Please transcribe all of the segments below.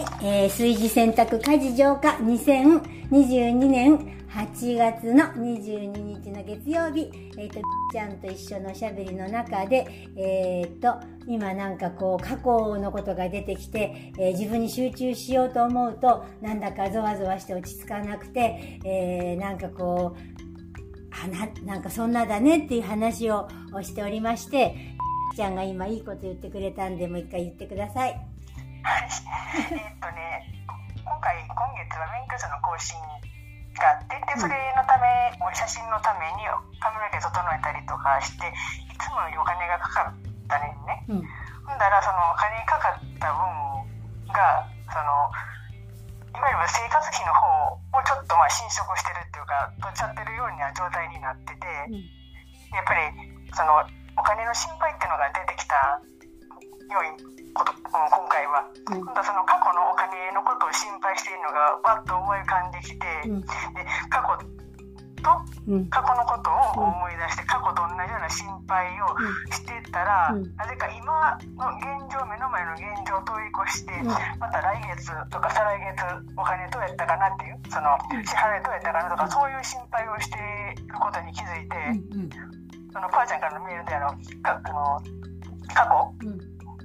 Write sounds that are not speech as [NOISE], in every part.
い、えー、炊事洗濯家事浄化2022年8月の22日の月曜日、えっ、ー、と、ちゃんと一緒のおしゃべりの中で、えっ、ー、と、今なんかこう、過去のことが出てきて、えー、自分に集中しようと思うと、なんだかゾワゾワして落ち着かなくて、え、なんかこう、な、なんかそんなだねっていう話をしておりまして、ちゃんが今いいこと言ってくれたんで、もう一回言ってください。月は免許証の更新があってでそれのため、うん、写真のために髪の毛整えたりとかしていつもよりお金がかかったねんね、うん、ほんだらそのお金かかった分がそのいわゆる生活費の方をちょっとまあ侵食してるっていうか取っちゃってるような状態になってて、うん、やっぱりそのお金の心配っていうのが出てきた要因こと今回は、うん、今度その過去のお金のことを心配しているのがわっと思い浮かんできて、うん、で過去と過去のことを思い出して、過去と同じような心配をしてたら、なぜか今の現状目の前の現状を通り越して、また来月とか再来月お金どうやったかなっていうその支払いどうやったかなとかそういう心配をしていることに気づいて、そのばあちゃんからのメールであのかあの過去、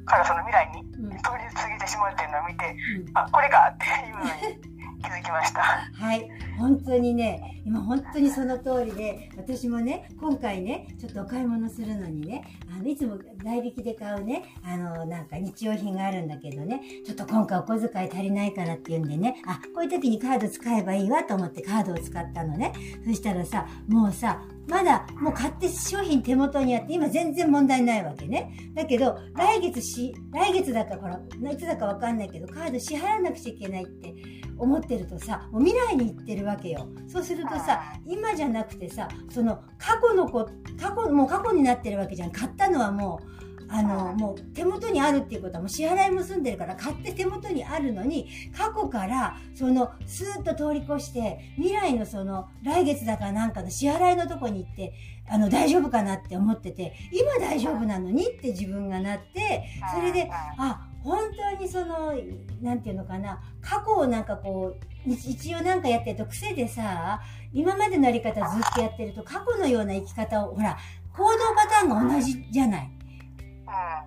からその未来に通り過ぎてしまうっていうのを見て、うん、あこれかっていうのに気づきました。[LAUGHS] はい。本当にね今本当にその通りで私もね今回ねちょっとお買い物するのにねあのいつも代引きで買うねあのなんか日用品があるんだけどねちょっと今回お小遣い足りないからっていうんでねあこういう時にカード使えばいいわと思ってカードを使ったのね。そしたらさもうさまだもう買って商品手元にあって、今全然問題ないわけね。だけど、来月し、来月だかほら、いつだかわかんないけど、カード支払わなくちゃいけないって思ってるとさ、もう未来に行ってるわけよ。そうするとさ、今じゃなくてさ、その過去の子、過去、もう過去になってるわけじゃん。買ったのはもう、あの、もう手元にあるっていうことはもう支払いも済んでるから買って手元にあるのに、過去からそのスーッと通り越して、未来のその来月だかなんかの支払いのとこに行って、あの大丈夫かなって思ってて、今大丈夫なのにって自分がなって、それで、あ、本当にその、なんていうのかな、過去をなんかこう、一応なんかやってると癖でさ、今までのやり方ずっとやってると過去のような生き方を、ほら、行動パターンが同じじゃない。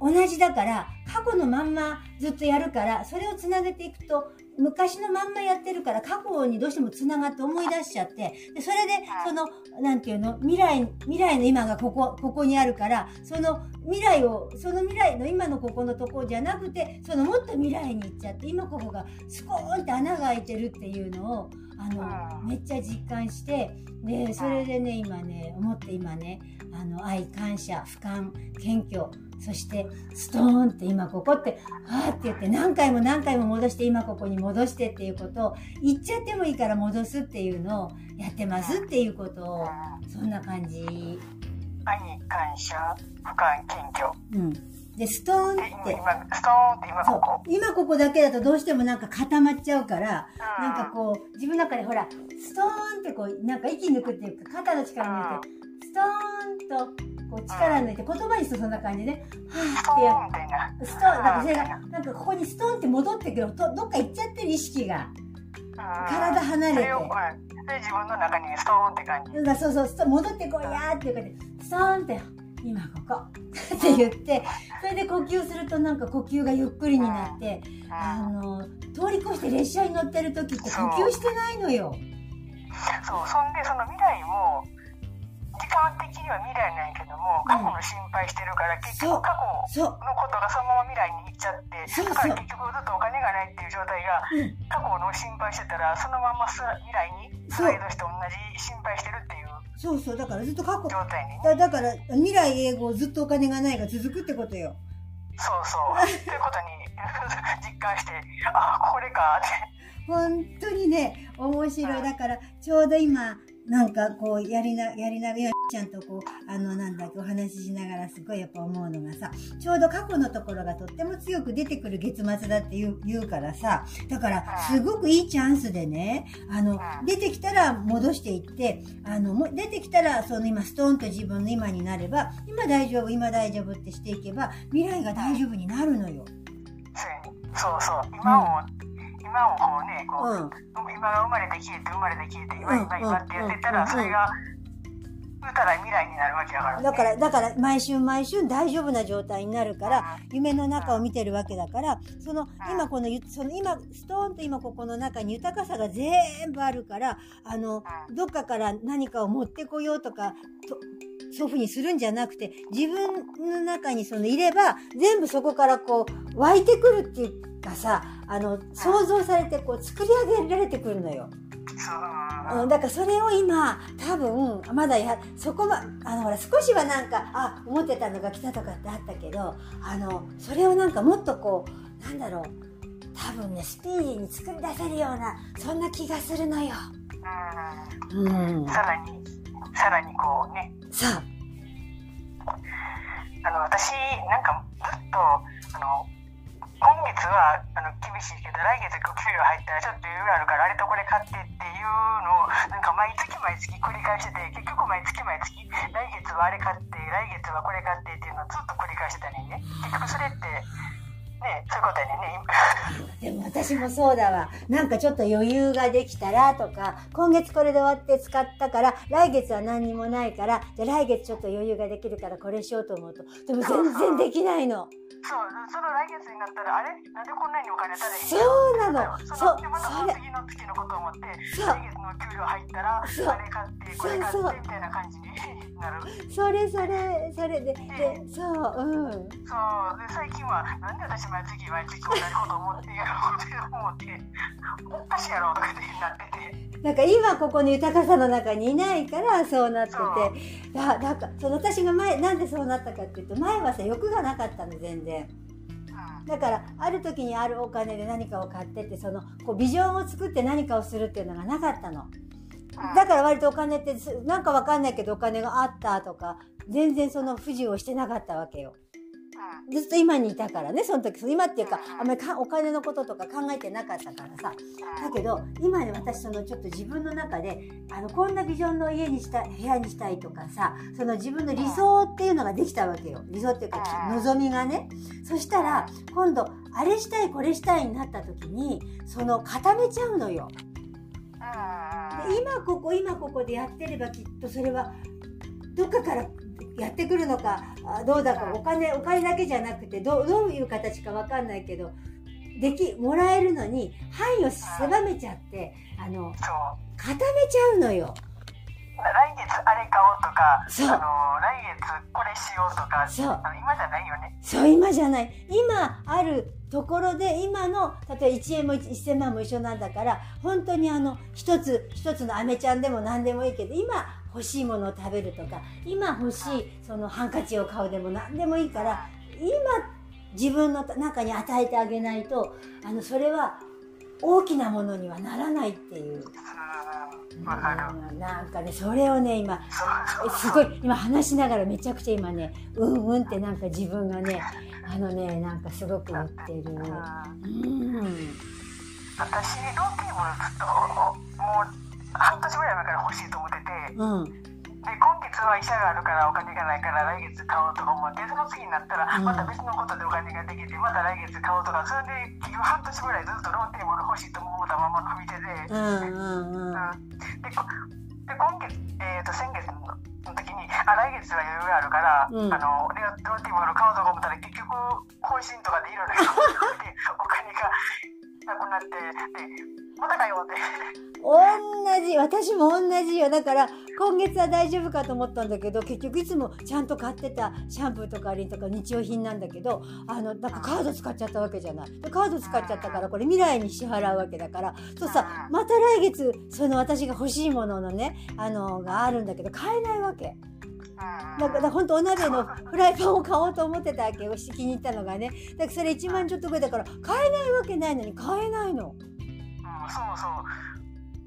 同じだから、過去のまんまずっとやるから、それをつなげていくと、昔のまんまやってるから、過去にどうしてもつながって思い出しちゃって、でそれで、その、なんていうの、未来、未来の今がここ、ここにあるから、その未来を、その未来の今のここのとこじゃなくて、そのもっと未来に行っちゃって、今ここがスコーンって穴が開いてるっていうのを、あの、めっちゃ実感して、で、それでね、今ね、思って今ね、あの、愛、感謝、俯瞰、謙虚、そしてストーンって今ここってはーって言って何回も何回も戻して今ここに戻してっていうことを言っちゃってもいいから戻すっていうのをやってますっていうことをそんな感じ愛感謝不感謙虚うんで、ストーンって。今、ストーンって今ここ。今ここだけだとどうしてもなんか固まっちゃうから、うん、なんかこう、自分の中でほら、ストーンってこう、なんか息抜くっていうか、肩の力抜いて、ストーンとこう力抜いて言葉にするそんな感じで、はぁってやる。ストーン、なんかそれが、なんかここにストーンって戻ってくると、どっか行っちゃってる意識が、体離れて。自分の中にストーンって感じ。そうそう、戻ってこいやーっていう感じで、ストーンって、今ここって言って、それで呼吸するとなんか呼吸がゆっくりになって、あの、通り越して列車に乗ってる時って呼吸してないのよ。そう、そんでその未来も、時間的には未来な心配してるから、結局過去のことがそのまま未来に行っちゃって、だから結局ずっとお金がないっていう状態が、過去の心配してたら、そのまま未来にスライドして同じ心配してるっていう。そうそう、だからずっと過去。状態に、ね、だだから、未来英語ずっとお金がないが続くってことよ。そうそう。[LAUGHS] っていうことに実感して、あ、これかって。本当にね、面白い。だから、ちょうど今、なんかこう、やりな、やりながら、ちゃんとこう、あの、なんだっけ、お話ししながらすごいやっぱ思うのがさ、ちょうど過去のところがとっても強く出てくる月末だって言う言うからさ、だから、すごくいいチャンスでね、あの、出てきたら戻していって、あの、も出てきたら、その今、ストーンと自分の今になれば、今大丈夫、今大丈夫ってしていけば、未来が大丈夫になるのよ。そうそう。今も、うん今をこうねこう、うん。今が生まれて消えて生まれて消えて今うん今今ってやってたうん。らそれが言うたら未来になるわけだからね。だから、だから、毎週毎週大丈夫な状態になるから、夢の中を見てるわけだから、その、今このゆ、その今、ストーンと今ここの中に豊かさが全部あるから、あの、どっかから何かを持ってこようとか、とそういうふうにするんじゃなくて、自分の中にそのいれば、全部そこからこう、湧いてくるっていうかさ、あの、想像されてこう、作り上げられてくるのよ。そう。うん、だからそれを今多分まだやそこまあのほら少しはなんかあ思ってたのが来たとかってあったけどあのそれをなんかもっとこうなんだろう多分ねスピーディーに作り出せるようなそんな気がするのよ。うん。うん、さらにさらにこうね。さあの私なんかずっとあの今月はあの厳しいけど来月給料入ったらちょっと余裕あるからあれとこれ買ってっていうのをなんか毎月毎月繰り返してて結局毎月毎月来月はあれ買って来月はこれ買ってっていうのをずっと繰り返してたのにね。結局それってねそういうことやね。んねでも私もそうだわ。なんかちょっと余裕ができたらとか今月これで終わって使ったから来月は何にもないからじゃあ来月ちょっと余裕ができるからこれしようと思うと。でも全然できないの。そうその来月になったらあれ？なんでこんなにお金足りへんそうなの。そそうまた次の月のことを思って来月の給料入ったらあれ買ってこれ買そうそうってみたいな感じになる。それそれそれででそううん。そう。で最近はなんで私毎月毎月同じこと思ってやろうって思っておかしいやろうとかってなってて。なんか今ここに豊かさの中にいないからそうなってて。そう。だなんかその私が前なんでそうなったかっていうと前はさ欲がなかったの全然。うん。だからある時にあるお金で何かを買ってってそのこうビジョンを作って何かをするっていうのがなかったの。だから割とお金ってすなんかわかんないけどお金があったとか全然その不自由をしてなかったわけよずっと今にいたからねその時。今っていうかあんまりかお金のこととか考えてなかったからさ。だけど今ね私そのちょっと自分の中であのこんなビジョンの家にしたい部屋にしたいとかさその自分の理想っていうのができたわけよ。理想っていうかき望みがね。そしたら今度あれしたいこれしたいになった時にその固めちゃうのよ。今ここ今ここでやってればきっとそれはどっかからやってくるのかあどうだかお金お金だけじゃなくてどうどういう形かわかんないけどできもらえるのに範囲を狭めちゃってあの固めちゃうのよ。来月あれ買おうとかそう。あの来月これしようとかそう。今じゃないよね。そう今じゃない。今あるところで今の例えば1円も1000万も一緒なんだから本当にあの一つ一つのアメちゃんでも何でもいいけど今欲しいものを食べるとか今欲しいそのハンカチを買うでも何でもいいから今自分の中に与えてあげないとあのそれは大きなものにはならないっていう。なんかねそれをね今すごい今話しながらめちゃくちゃ今ねうんうんってなんか自分がねあのねなんかすごく言ってる。うんうん。私ローテーブルずっともう半年ぐらい前から欲しいと思っててうん。で今月は医者があるからお金がないから来月買おうとか思ってその次になったらうん。また別のことでお金ができてまた来月買おうとかそれで結局半年ぐらいずっとローテーブル欲しいと思ったまま伸びてて、うんうんうん。でこで今月、えー、と先月の時にあ来月は余裕があるから、うん。あのレローテーブル買おうとか思ったら結局更新とかでいろいろでお金がなくなってでまたかよって。同じ私も同じよ。だから今月は大丈夫かと思ったんだけど結局いつもちゃんと買ってたシャンプーとかリンとか日用品なんだけどあのなんかカード使っちゃったわけじゃない。でカード使っちゃったからこれ未来に支払うわけだから。そうさまた来月その私が欲しいもののねあのがあるんだけど買えないわけだから本当お鍋のフライパンを買おうと思ってたわけよ。気に入ったのがね。だからそれ1万ちょっとぐらいだから買えないわけないのに買えないの。うん、そうそう。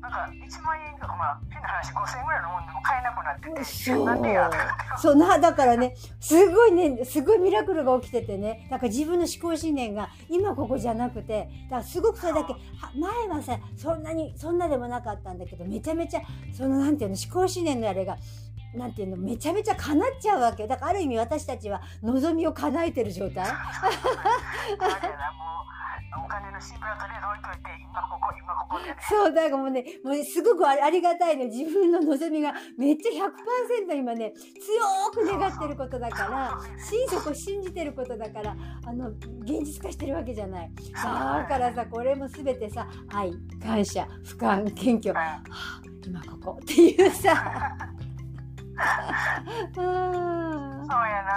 なんか1万円とか、まあ、変な話、5000円ぐらいのもんでも買えなくなってて、そう。なんでやそうなだからねすごいねすごいミラクルが起きててね。なんか自分の思考信念が今ここじゃなくてだからすごくそれだけは前はさそんなにそんなでもなかったんだけどめちゃめちゃそのなんていうの思考信念のあれがなんていうのめちゃめちゃ叶っちゃうわけだからある意味私たちは望みを叶えてる状態、お金の心配はとりあえず置いて今ここ今ここで、ね、そう、だからもうね、もうすごくありがたいね。自分の望みがめっちゃ100%今ね、強く願ってることだから、心底信じてることだから、あの、現実化してるわけじゃない。だからさ、これもすべてさ、愛、感謝、俯瞰、謙虚、はあ今ここっていうさ。あそうやな。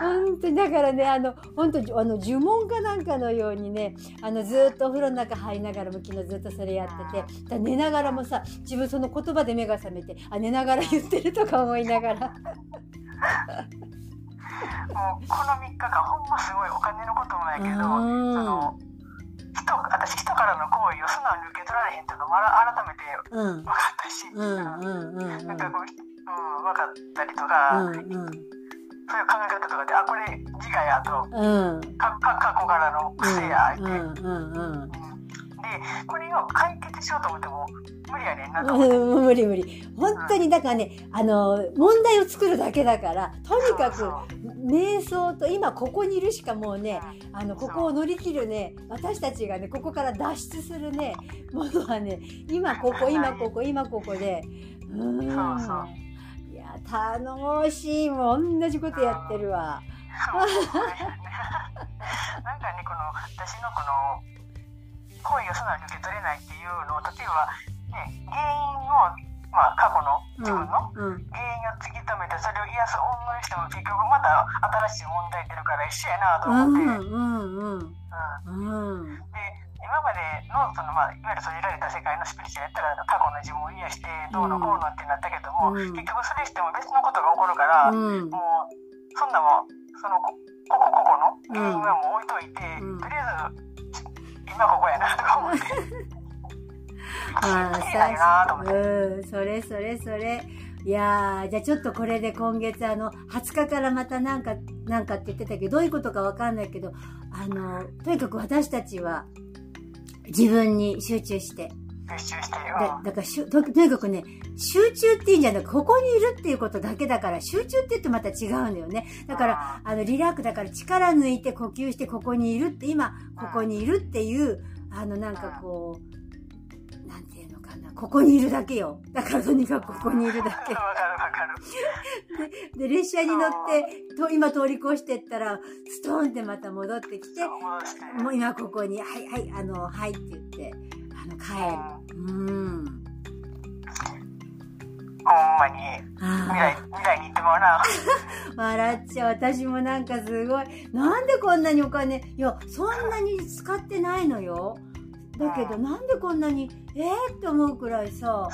ー本当にだからねあの本当あの呪文かなんかのようにねあのずーっとお風呂の中入りながらも昨日ずっとそれやっててだ寝ながらもさ自分その言葉で目が覚めてあ寝ながら言ってるとか思いながら。もうこの3日間ほんますごいお金のこともやけどうんその人私人からの行為を素直に受け取られへんっていうのも改めてうん。分かったし、うんうんうんうん。なんかこう、うん、分かったりとか、うんそういう考え方とかであこれ自我やとうん。うんかか過去からの癖やって、うんうんうん。でこれを解決しようと思っても無理やねんなと思って。うん無理無理。本当にだからねあの問題を作るだけだからとにかく瞑想と今ここにいるしかもうねあのここを乗り切るね私たちがねここから脱出するねものはね今ここ今ここ今ここでうーん。そうそういや頼もしいもう同じことやってるわ。そう [LAUGHS] なんかねこの私のこの行為を素直に受け取れないっていうのを例えば、ね、原因を、まあ、過去の自分のうん原因を突き止めてそれを癒す恩返しても結局また新しい問題出るから一緒やなとうんうんうん。思って、うん。うん。で今までのその、まあ、いわゆる閉じられた世界のスピリチュアルやったら過去の自分を癒してどうのこうのってなったけども、うん。結局それしても別のことが起こるから、うん。もうそんなもんそのこここここの原因はもう置いといて、うん。とりあえず今ここやなとか思って。[LAUGHS] ああ。うんそれそれそれ。いやーじゃあちょっとこれで今月あの20日からまたなんかなんかって言ってたけどどういうことかわかんないけどあのとにかく私たちは自分に集中して。集中してるだだからしゅととにかくね集中っていうんじゃなくここにいるっていうことだけだから集中って言うとまた違うんだよね。だからあのリラックスだから力抜いて呼吸してここにいるって今ここにいるっていうあのなんかこうなんていうのかなここにいるだけよ。だからとにかくここにいるだ。[LAUGHS] け [LAUGHS] で列車に乗ってと今通り越してったらストーンってまた戻ってきて。もう今ここに「はいはいあのはい」って言ってあの帰る。うん。ほんまに。あ未来未来に行ってもらう。な。[LAUGHS] 笑っちゃう。私もなんかすごい。なんでこんなにお金いやそんなに使ってないのよだけどなんでこんなにえー、って思うくらいさ。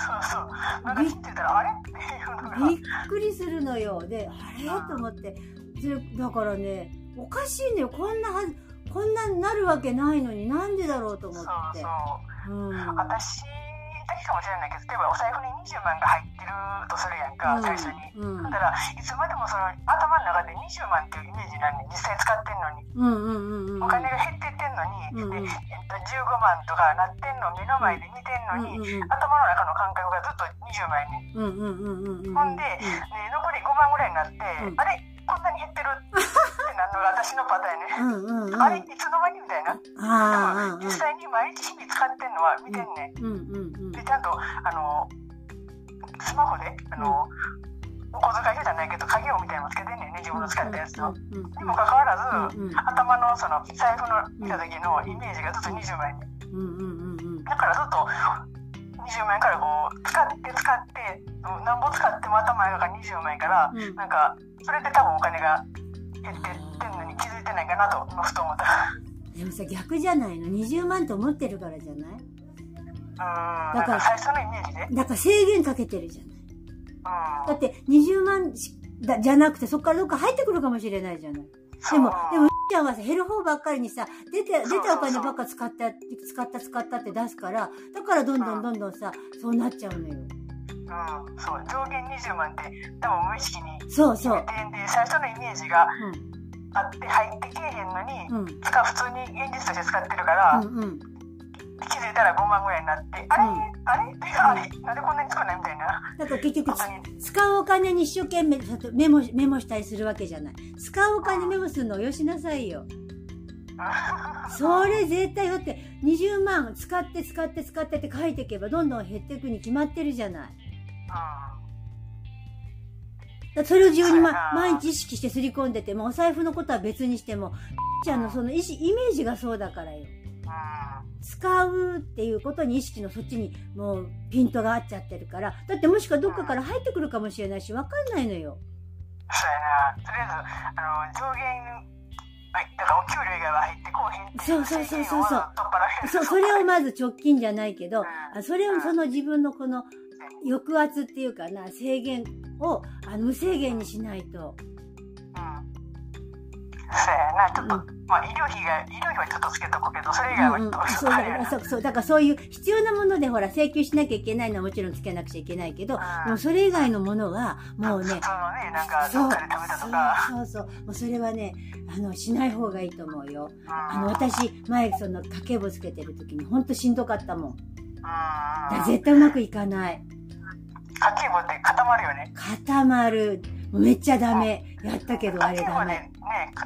びっくりするのよ。であれ？と思って。でだからねおかしいのよ。こんなはずこんなになるわけないのになんでだろうと思そうってそう。うん。私だけかもしれないけど例えばお財布に20万が入ってるとするやんか、最初に。うん。だからいつまでもその頭の中で20万っていうイメージなんで実際使ってんのに。うんうんうんうん。お金が減ってってんのに、うんうん。でえっと、15万とかなってんのを目の前で見てんのに、うんうんうん。頭の中の感覚がずっと20万やねんうんうんうんうんうん。ほんで、ね、残り5万ぐらいになって、うん。あれこんなに減ってるってなるのが私のパターンやね、うんうんうん。あれいつの間にみたいな。実際に毎日日々使ってんのは見てんねん。うんうんちゃんとあのスマホであの、お小遣いじゃないけど鍵をみたいなのつけてんねんね自分の使ったやつを。うんうんにもかかわらず、頭のその財布の見た時のイメージがずっと20万円。でうんうんうんうん。だからずっと20万円からこう使って使ってうんなんぼ使っても頭が20万円から、うん。なんかそれで多分お金が減ってってんのに気づいてないかなと今ふと思った。でもさ逆じゃないの？20万と思ってるからじゃない？うんだなから最初のイメージで、だから制限かけてるじゃない。うんだって20万しだじゃなくてそこからどっか入ってくるかもしれないじゃない。でもでもちゃんはさ減る方ばっかりにさ出て出たお金ばっか使った使った使ったって出すからだからどんどんどんどんさそうなっちゃうのよ。うん、そう。上限20万って多分無意識にそうそう。で最初のイメージがうん。あって入ってけえへんのに、うん。普通に現実として使ってるから、うんうん気づいたら5万ぐらいになってあれ、うん。あれ？あれ？なんでこんなに少ないみたいな。だから結局使うお金に一生懸命メモメモしたりするわけじゃない。使うお金メモするのをよしなさいよ。それ絶対だって20万使って使って使ってって書いていけばどんどん減っていくに決まってるじゃない。だそれを自分に、ま、毎日意識してすり込んでて、もお財布のことは別にしても、ちゃんのその意思、イメージがそうだからよ。使うっていうことに意識のそっちにもうピントが合っちゃってるから、だってもしかどっかから入ってくるかもしれないし、わかんないのよ。そうやな。とりあえず、あの、上限、だからお給料以外は入ってこうへんってそうそうそうそうそう。そう、それをまず直近じゃないけど、うん、それをその自分のこの抑圧っていうかな、制限をあの無制限にしないと。そうやな、ちょっと、うん、まあ医療費が、医療費はちょっとつけとくけど、それ以外は、うんうん、そうだそうそう、だからそういう必要なものでほら、請求しなきゃいけないのはもちろんつけなくちゃいけないけど、もうそれ以外のものは、もうね、ね、なんか、どっかで食べたとか。そうそう、もうそれはね、あの、しない方がいいと思うよ。あの、私、前、その、家計簿つけてる時に、ほんとしんどかったもん。だ絶対うまくいかない。家計簿って固まるよね。固まる。めっちゃダメ。やったけどあれダメ。ね、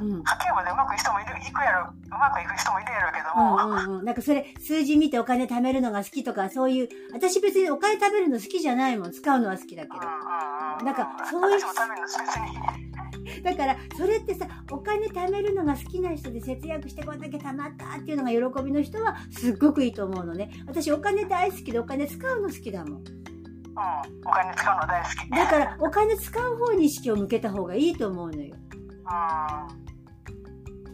うん、家計簿でうまくいく人もいる、いくやろ、うまくいく人もいるやろうけども。うんうんうん。なんかそれ、数字見てお金貯めるのが好きとか、そういう、私別にお金貯めるの好きじゃないもん。使うのは好きだけど。うんなんか、そういう。私も貯めるの別に。だから、それってさ、お金貯めるのが好きな人で節約してこんだけ貯まったっていうのが喜びの人はすっごくいいと思うのね。私お金大好きでお金使うの好きだもん。うん、お金使うの大好き。だから、お金使う方に意識を向けた方がいいと思うのよ。うん。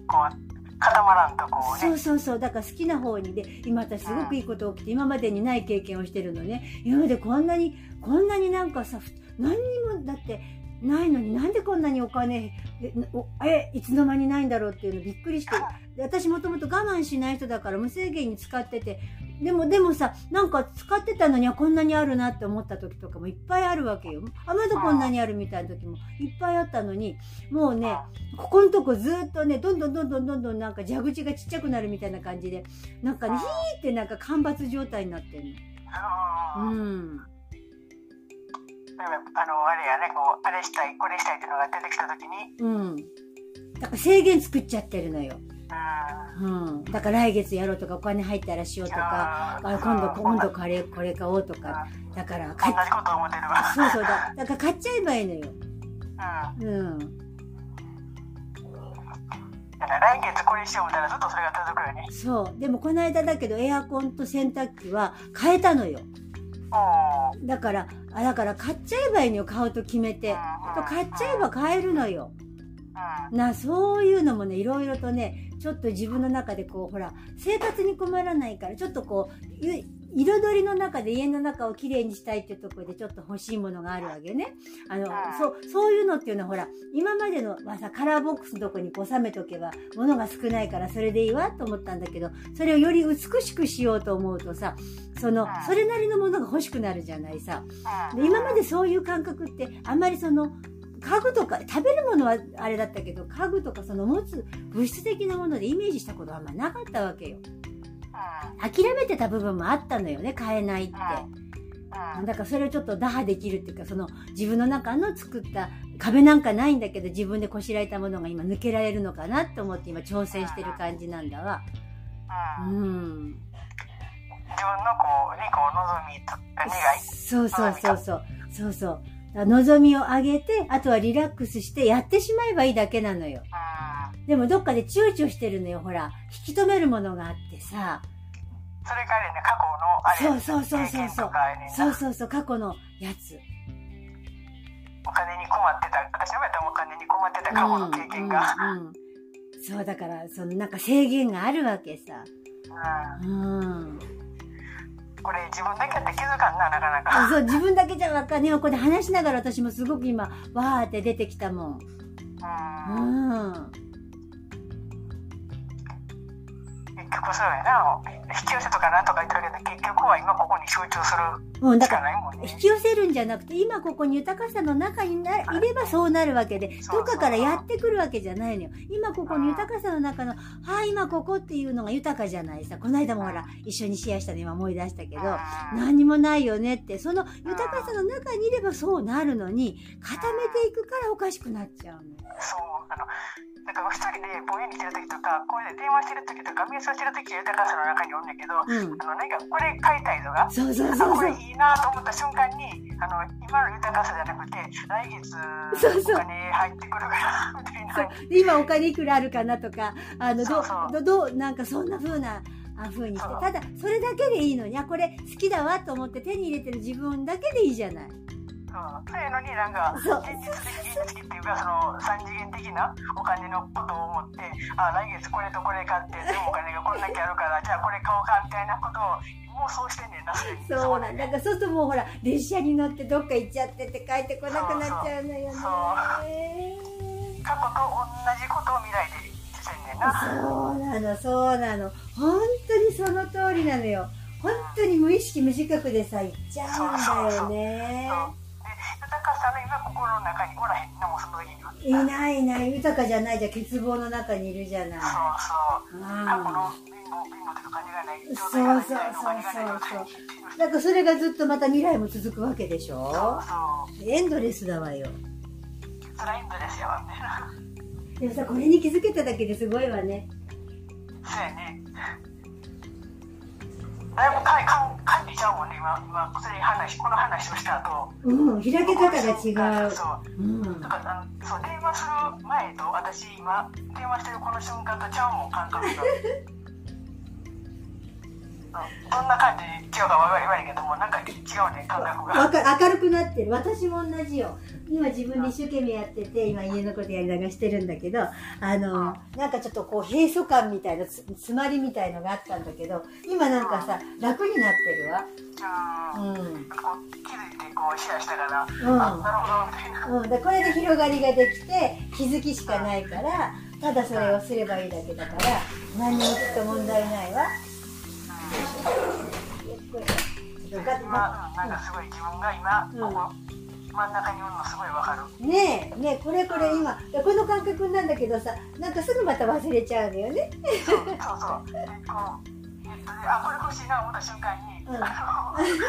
こう、固まらんとこうね。そうそうそう。だから好きな方にで、今私すごくいいこと起きて、今までにない経験をしてるのね。今までこんなに、こんなになんかさ、何にも、だって、ないのになんでこんなにお金えいつの間にないんだろうっていうのびっくりして私もともと我慢しない人だから無制限に使っててでもでもさなんか使ってたのにはこんなにあるなって思った時とかもいっぱいあるわけよあまだこんなにあるみたいな時もいっぱいあったのにもうねここのとこずっとねどんどんどんどんどんどんなんか蛇口がちっちゃくなるみたいな感じでなんかねヒーってなんか干ばつ状態になってんの。うんあの、あれやね、こう、あれしたい、これしたいっていうのが出てきたときに。うん。だから制限作っちゃってるのよ。うん。だから来月やろうとか、お金入ったらしようとか、あ今度、今度これ、これ買おうとか。だから買っ、同じこと思ってるわ。そうそうだ。だから買っちゃえばいいのよ。うん。うん。だから来月これしようみたいなずっとそれが続くよね。そう。でもこの間だけどエアコンと洗濯機は変えたのよ。だから、あ、だから買っちゃえばいいのよ、買うと決めて。と買っちゃえば買えるのよ。な、そういうのもね、いろいろとね、ちょっと自分の中でこう、ほら、生活に困らないから、ちょっとこう、彩りの中で家の中をきれいにしたいっていうところでちょっと欲しいものがあるわけね。あの、そう、そういうのっていうのはほら、今までのはさ、カラーボックスのとこに収めとけば、物が少ないからそれでいいわと思ったんだけど、それをより美しくしようと思うとさ、その、それなりのものが欲しくなるじゃないさ。で今までそういう感覚って、あんまりその、家具とか、食べるものはあれだったけど、家具とかその持つ物質的なものでイメージしたことはあんまなかったわけよ。諦めてた部分もあったのよね買えないって。だからそれをちょっと打破できるっていうかその自分の中の作った壁なんかないんだけど自分でこしらえたものが今抜けられるのかなと思って今挑戦してる感じなんだわ。うん。自分のこう、ね、こう望みとか願い。そうそうそうそう。そうそう。望みを上げて、あとはリラックスしてやってしまえばいいだけなのよ。でもどっかで躊躇してるのよ、ほら。引き止めるものがあってさ。それからね、過去のあれそうそうそうそうそう。そうそうそう、過去のやつ。お金に困ってた、私の場合はお金に困ってた過去の経験が。うんうんうん、そう、だから、そのなんか制限があるわけさ。うん。うんこれ自分だけやって気づかんな、なかなか。そう、自分だけじゃわかんねえここで話しながら私もすごく今、わーって出てきたもん。うん。結局そうやな。引き寄せとかなんとか言ってるけど結局は今ここに集中するしかないもんね、引き寄せるんじゃなくて今ここに豊かさの中にないればそうなるわけで。どっかからやってくるわけじゃないのよ。今ここに豊かさの中のはあ今ここっていうのが豊かじゃないさ。この間もほら一緒にシェアしたの今思い出したけど何もないよねって。その豊かさの中にいればそうなるのに固めていくからおかしくなっちゃうのそうあのだから一人でぼんやりしてる時とかこうやって電話してる時とか瞑想してる時は豊かさの中におるんだけど、うん。あのなんかこれ買いたいとかそうそうあそうそう。これいいなと思った瞬間にあの今の豊かさじゃなくて来月お金入ってくるからみたいな。そう。で今お金いくらあるかなとか、あの、どそうどどう、なんかそんな風な、あ風にして。ただ、それだけでいいのに、あ、これ好きだわと思って手に入れてる自分だけでいいじゃない。そうそういうのになんかそう現実的現実的っていうかその三次元的なお金のことを思ってあ来月これとこれ買ってでもお金がこんだけあるからじゃあこれ買おうかみたいなことを妄想してんねんなそうなんだ。からそうするともうほら、列車に乗ってどっか行っちゃってって帰ってこなくなっちゃうのよね。過去と同じことを未来でしてんねんなそうなの、そうなの。本当にその通りなのよ。本当に無意識無自覚でさ、行っちゃうんだよね。そうで豊かさの今心の中におらへんのもその時にいないいない、豊かじゃないじゃん、欠乏の中にいるじゃない。そうそう過去のあ貧乏貧乏とか金がないそう状態がそうないお金がなんかそれがずっとまた未来も続くわけでしょ？そうそうエンドレスだわよ。スラインドですよみたいなでもさ、これに気づけただけですごいわね。そうやね。だいぶかか管理ちゃうもんね、今、今、それ話、この話をした後。うん、開け方が違う。そう。うんだ。から、あのそう、電話する前と、私今、電話してるこの瞬間とちゃうもん、感覚が。[LAUGHS] うんな感じ違うかは言わいけども、なんか違うね、感覚が。明るくなってる私も同じよ今自分で一生懸命やってて今家のことやりながらしてるんだけどあのなんかちょっとこう閉塞感みたいなつ詰まりみたいのがあったんだけど今なんかさ楽になってるわうん。うんこう気づいて、こう、シェアしたから、うん、なるほど、みたいな。うん、でこれで広がりができて気づきしかないからただそれをすればいいだけだから何にもきっと問題ないわちょっとガッ今、うんなんかすごい自分が今、うんここ、真ん中におるのすごいわかる。ねえねえこれこれ今この感覚なんだけどさなんかすぐまた忘れちゃうのよねそうそうそう。で、こう、えっとね、あ、これ欲しいな思った瞬間に、うんあの、未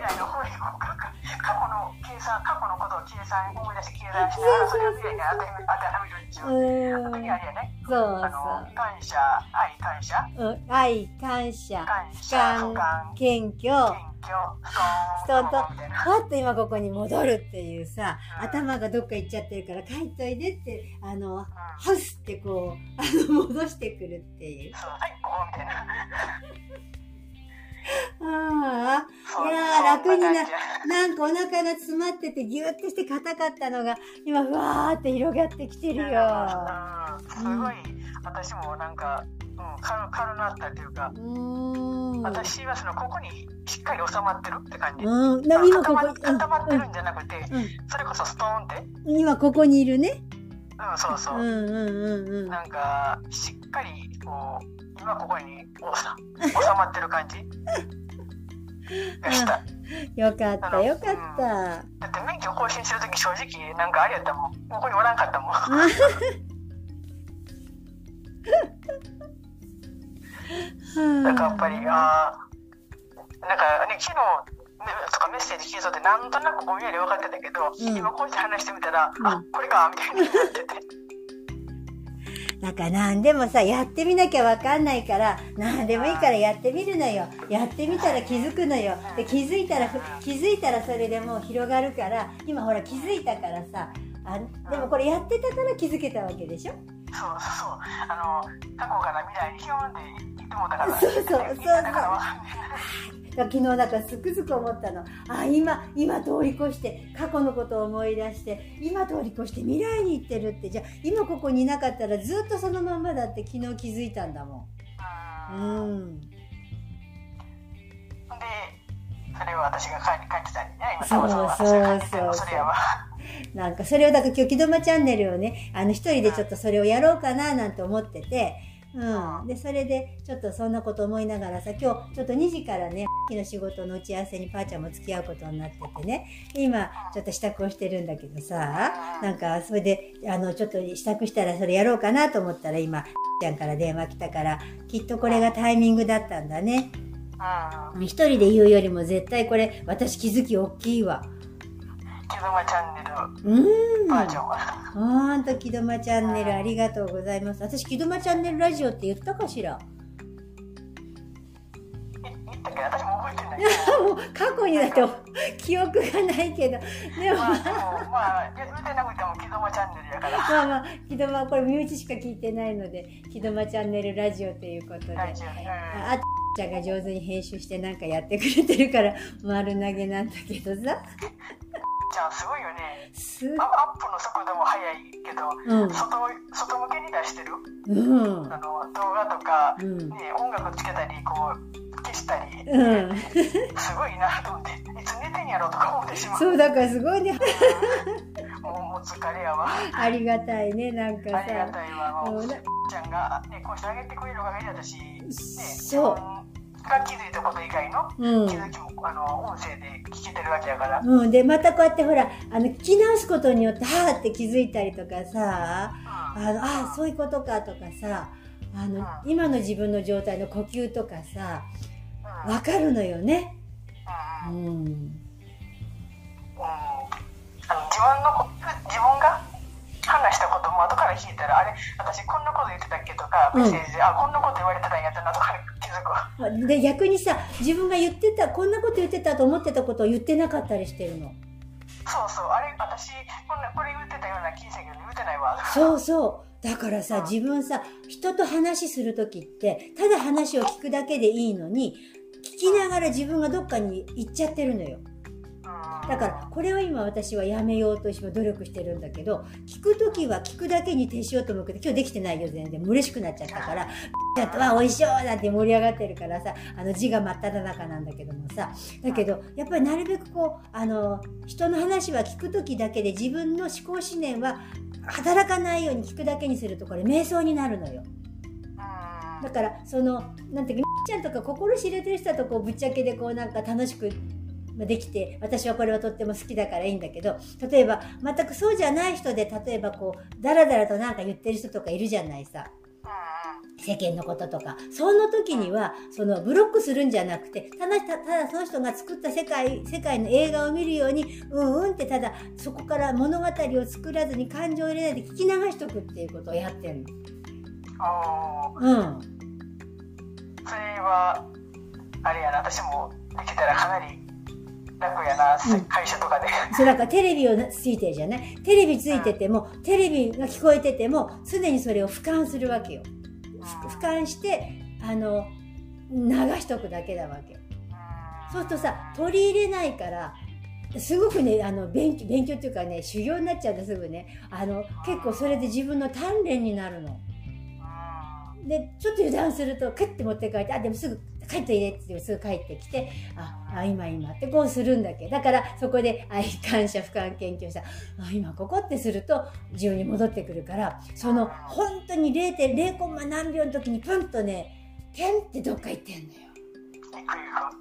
来の方にこうかか過去の計算、過去のことを計算、思い出して計算しながら、それを未来に当てはめるっていう。時あれやね。そうあの、感謝、愛、感謝、う、ん、愛感謝感謝、感不感、謙虚謙虚、ストーン、ストーンとみたいな。パッと今ここに戻るっていうさうん頭がどっか行っちゃってるから帰っといでってあのうんハウスってこうあの戻してくるっていうそう、はい、ここみたいな。ああいやー楽にななんかお腹が詰まっててギュッてして硬かったのが今ふわーって広がってきてるよ。うんすごい、私もなんか、うん、軽軽なったっていうか、うーん。私はそのここにしっかり収まってるって感じ。うんな今ここ固まってうんるんじゃなくて、うん。それこそストーンって、うん今ここにいるね。うん、そうそう。う。んうんうんうん。なんか、しっかり、こう、今ここに収まってる感じ？がした。よかったよかっただって免許更新するとき正直、なんかあれやったもん。ここにおらんかったもん。なんかやっぱり、あーなんかね、昨日ねとかメッセージ聞いとって、なんとなくぼんやり分かってたけど、うん今こうやって話してみたら、うんあこれか、みたいになってて。なんか何でもさやってみなきゃわかんないから何でもいいからやってみるのよ。やってみたら気づくのよ。で気づいたら気づいたらそれでもう広がるから今ほら気づいたからさあでもこれやってたから気づけたわけでしょ？そうそうそう。あの、過去から未来にヒって言ってもうたから、そうそう。そうそう。昨日なんかつくづく思ったの。あ今今通り越して過去のことを思い出して今通り越して未来に行ってるって。じゃあ今ここにいなかったらずっとそのまんまだって昨日気づいたんだもん。うん。うん。で、それを私が感感じたんにね、今、そうたまたま私が感じてるのそうそうそれやわ。なんかそれをだから今日木戸間チャンネルをねあの一人でちょっとそれをやろうかななんて思っててうん、でそれでちょっとそんなこと思いながらさ今日ちょっと2時からね昨日仕事の打ち合わせにパーちゃんも付き合うことになっててね今ちょっと支度をしてるんだけどさなんかそれであのちょっと支度したらそれやろうかなと思ったら今ちゃんから電話来たからきっとこれがタイミングだったんだね。うん。一人で言うよりも絶対これ私気づき大きいわ。い木戸間チャンネルうん。バージョンは。ほんと、木戸間チャンネルありがとうございます。私、木戸間チャンネルラジオって言ったかしら？い言ったけど、私も覚えてない。[LAUGHS] もう過去にだと [LAUGHS] 記憶がないけど、でもまあ、でも、まあ、言ってなくても木戸間チャンネルやから。[LAUGHS] まあまあ、木戸間、これ身内しか聞いてないので、木戸間チャンネルラジオということで、あラジオあっちゃんが上手に編集してなんかやってくれてるから丸投げなんだけどさ、じゃあ、すごいよね。すアアップの速度も速いけど、うん、外外向けに出してる。うん。あ、の動画とか、うん、ね、音楽つけたりこう消したり。うん。すごいなと思っていつ寝てんやろとか思ってしまう。そうだからすごいね、もうもう疲れやわ。ありがたいね、なんかありがさ。たいわ。もうちゃんが、ね、こうしてあげてくれるおかげで私、ね、そうが気づいたこと以外のうん。気。づきもあの音声で聞けてるわけやから、うん、でまたこうやってほらあの聞き直すことによってはーって気づいたりとかさあのあそういうことかとかさあの今の自分の状態の呼吸とかさうん。わかるのよね。ううん。ん、うん。あの自分のこ自分が話したことも後から聞いたらあれ私こんなこと言ってたっけとかうんメッセージで、あこんなこと言われてたんやで逆にさ自分が言ってたこんなこと言ってたと思ってたことを言ってなかったりしてるの。そうそうあれ私こんなこれ言ってたような気したけど言ってないわそうそうだからさうん自分さ人と話する時ってただ話を聞くだけでいいのに聞きながら自分がどっかに行っちゃってるのよ。だからこれを今私はやめようとして努力してるんだけど聞く時は聞くだけに徹しようと思うけど今日できてないよ全然嬉しくなっちゃったから「ちょっとわ美味しそう!」なんて盛り上がってるからさあの字が真っ只中なんだけどもさだけどやっぱりなるべくこうあの人の話は聞く時だけで自分の思考思念は働かないように聞くだけにするとこれ瞑想になるのよ。だからそのなんていうかみっちゃんとか心知れてる人とこうぶっちゃけでこうなんか楽しくできて私はこれはとっても好きだからいいんだけど例えば全くそうじゃない人で例えばこうダラダラとなんか言ってる人とかいるじゃないさ。うん世間のこととか。その時にはそのブロックするんじゃなくてただたただその人が作った世界世界の映画を見るようにうんうんってただそこから物語を作らずに感情を入れないで聞き流しとくっていうことをやってるの。うん。それはあれやな私もできたらかなり楽やな、うん会社とかで。そうなんかテレビをついてるじゃない？テレビついててもテレビが聞こえてても常にそれを俯瞰するわけよ。俯瞰してあの流しとくだけだわけ。そうするとさ取り入れないからすごくねあの勉強勉強っていうかね修行になっちゃうんだすぐね。あの結構それで自分の鍛錬になるの。でちょっと油断するとクッて持って帰ってあでもすぐ帰って入れって言ってすぐ帰ってきてああ今今ってこうするんだけど。だからそこで愛 [LAUGHS] 感謝俯瞰研究したあ今ここってすると自分に戻ってくるからその本当に0.0コンマ何秒の時にプンとねペンってどっか行ってんのよ。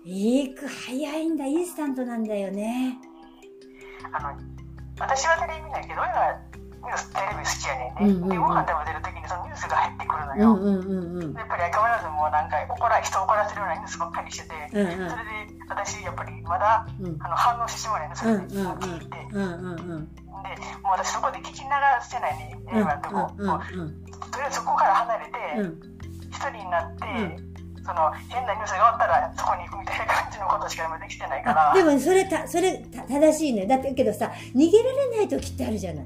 行く行くいく早いんだ。インスタントなんだよね。あの私はテレビ見ないけど親がニューステレビ好きやねんね、うんうんうん。でご飯食べてる時にそのニュースが入ってくるのよ、うんうんうんうん。やっぱり相変わらずもうなんか怒ら人を怒らせるようなニュースばっかりしてて、うんうん。それで私やっぱりまだうん。あの反応してしまうねんねそれでうんうんうん聞いて、でうんうんうん。もう私そこで聞き流せないね映画とこ、も。ううんとりあえずそこから離れてうん。一人になって、うその変なニュースがあったらそこに行くみたいな感じのことしか今できてないから。あでもそれたそれた正しいね。だってけどさ逃げられない時ってあるじゃない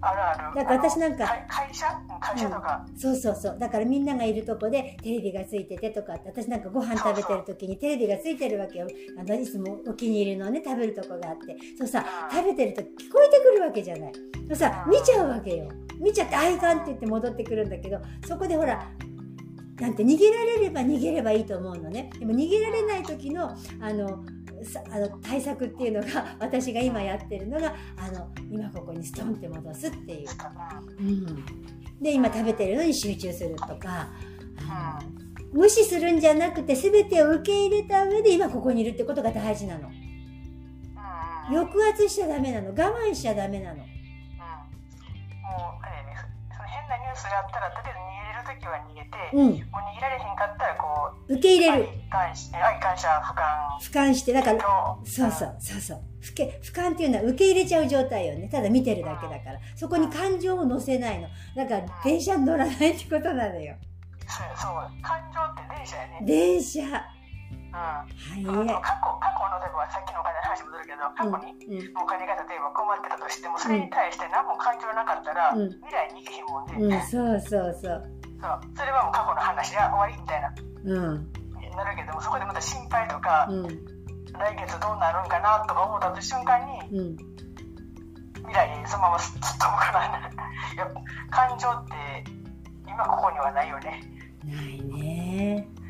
あるある。だから私なんか会会社？会社とか、そうそうそう。だからみんながいるとこでテレビがついててとかって私なんかご飯食べてる時にテレビがついてるわけよ。あのいつもお気に入りのね食べるとこがあって。そうさ食べてると聞こえてくるわけじゃない。そうさ見ちゃうわけよ。見ちゃって「あいかん」って言って戻ってくるんだけどそこでほらなんて逃げられれば逃げればいいと思うのね。でも逃げられない時のあのさあの対策っていうのが [LAUGHS] 私が今やってるのがあの今ここにストンって戻すっていう、うん、で今食べてるのに集中するとか。あの無視するんじゃなくて全てを受け入れた上で今ここにいるってことが大事なの。うん。うんうん抑圧しちゃダメなの。我慢しちゃダメなの。もうあれねその変なニュースがあったらとりあえず時は逃げて、うん。もう逃げられへんかったらこう受け入れる。愛感し愛感謝不感俯瞰して、だから、とそうそう、そうそう。俯瞰っていうのは受け入れちゃう状態よね。ただ見てるだけだから。そこに感情を乗せないの。だから、電車に乗らないってことなのよ。そうそう感情って電車やね電車。うんはあの過去過去の例えばさっきのお金の話戻るけど過去にい。うん。お金が例えば困ってたとしてもそれに対して何も感情なかったら、うん未来に行けへんもんね、うん、そうそうそう。そうそれはもう過去の話や終わりみたいなうん。なるけどもそこでまた心配とか、うん。来月どうなるんかなとか思った瞬間にうん。未来にそのまますっと飛ぶからねやっぱ感情って今ここにはないよね、ないね。うん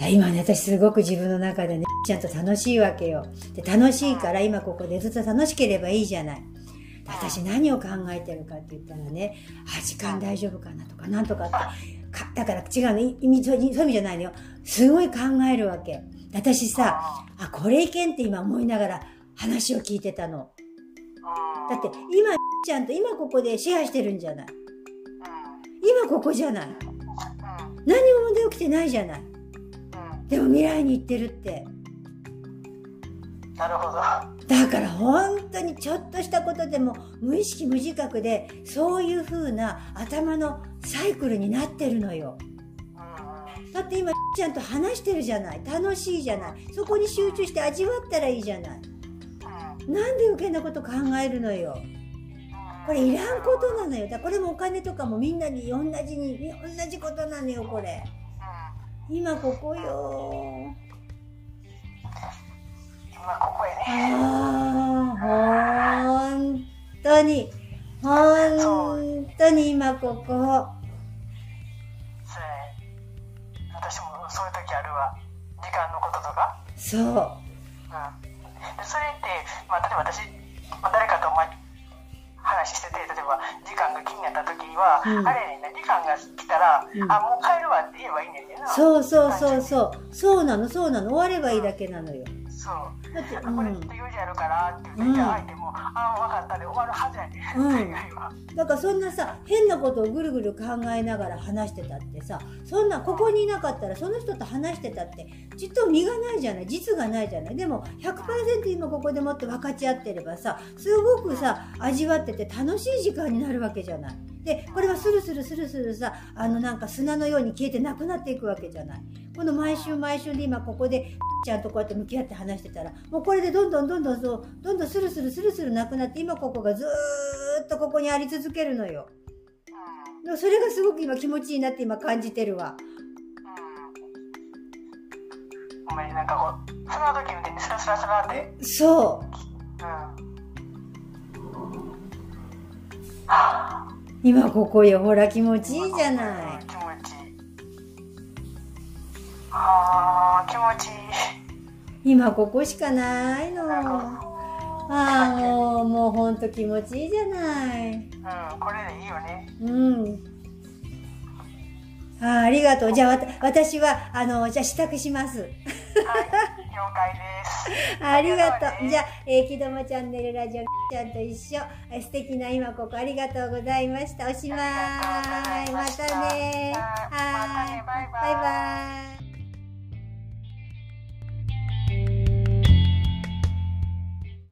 今ね、私すごく自分の中でね、ちゃんと楽しいわけよ。で、楽しいから今ここでずっと楽しければいいじゃない。私何を考えてるかって言ったらね、あ、時間大丈夫かなとか、なんとかって。かだから違うの、意味そういう意味じゃないのよ。すごい考えるわけ。私さ、あ、これいけんって今思いながら話を聞いてたの。うんだって今、ちゃんと今ここでシェアしてるんじゃない。うん今ここじゃない。うん何も問題起きてないじゃない。うんでも未来に行ってるって。なるほどだから本当にちょっとしたことでも無意識無自覚でそういう風な頭のサイクルになってるのよ。うんだって今ちゃんと話してるじゃない。楽しいじゃない。そこに集中して味わったらいいじゃない。うんなんで余計なこと考えるのよ。これいらんことなのよ。だからこれもお金とかもみんなに同じに、同じことなのよ、これ。今ここよ。今ここやね。ああ、ほんとに、ほんとに今ここ。そうやね。私もそういう時あるわ。時間のこととか。そう。うん。でそれって、まあ、例えば私、まあ、誰かとまあ話してて例えば時間が気になった時には、うん。あれね時間が来たら、うん。あもう帰るわって言えばいいねんねんな。そうそうそうそう。そうなの、そうなの。終わればいいだけなのよ。そうだって、あうんこれきっと。用事あるからって言って、相手も、あ分かったで終わるはずやねん、うんだからそんなさ、変なことをぐるぐる考えながら話してたってさ、そんな、ここにいなかったらその人と話してたって、ちっと身がないじゃない、実がないじゃない。でも、100%今ここでもって分かち合ってればさ、すごくさ、味わってて楽しい時間になるわけじゃない。で、これはスルスルスルスルさ、あのなんか砂のように消えてなくなっていくわけじゃない。この毎週毎週で今ここで、ちゃんとこうやって向き合って話してたら、もうこれでどんどんどんどんそう、どんどんスルスルスルスルなくなって、今ここがずーっとここにあり続けるのよ。それがすごく今気持ちいいなって今感じてるわ。うんお前なんかこうその時みたいにスラスラスラってそう。うんはあ今ここよ。ほら気持ちいいじゃない。気持ちいいあー気持ちいい今ここしかないの。ああ、もう、もうほんと気持ちいいじゃない。うんこれでいいよねうん。ああ、ありがとう。じゃあ、わた私は、あの、じゃあ支度します。はい了解ですありがとう。じゃあ、えー、きどもチャンネルラジオちゃんと一緒。えー素敵な今ここありがとうございました。おしまい。またね。はーい。バイバイバイバイ。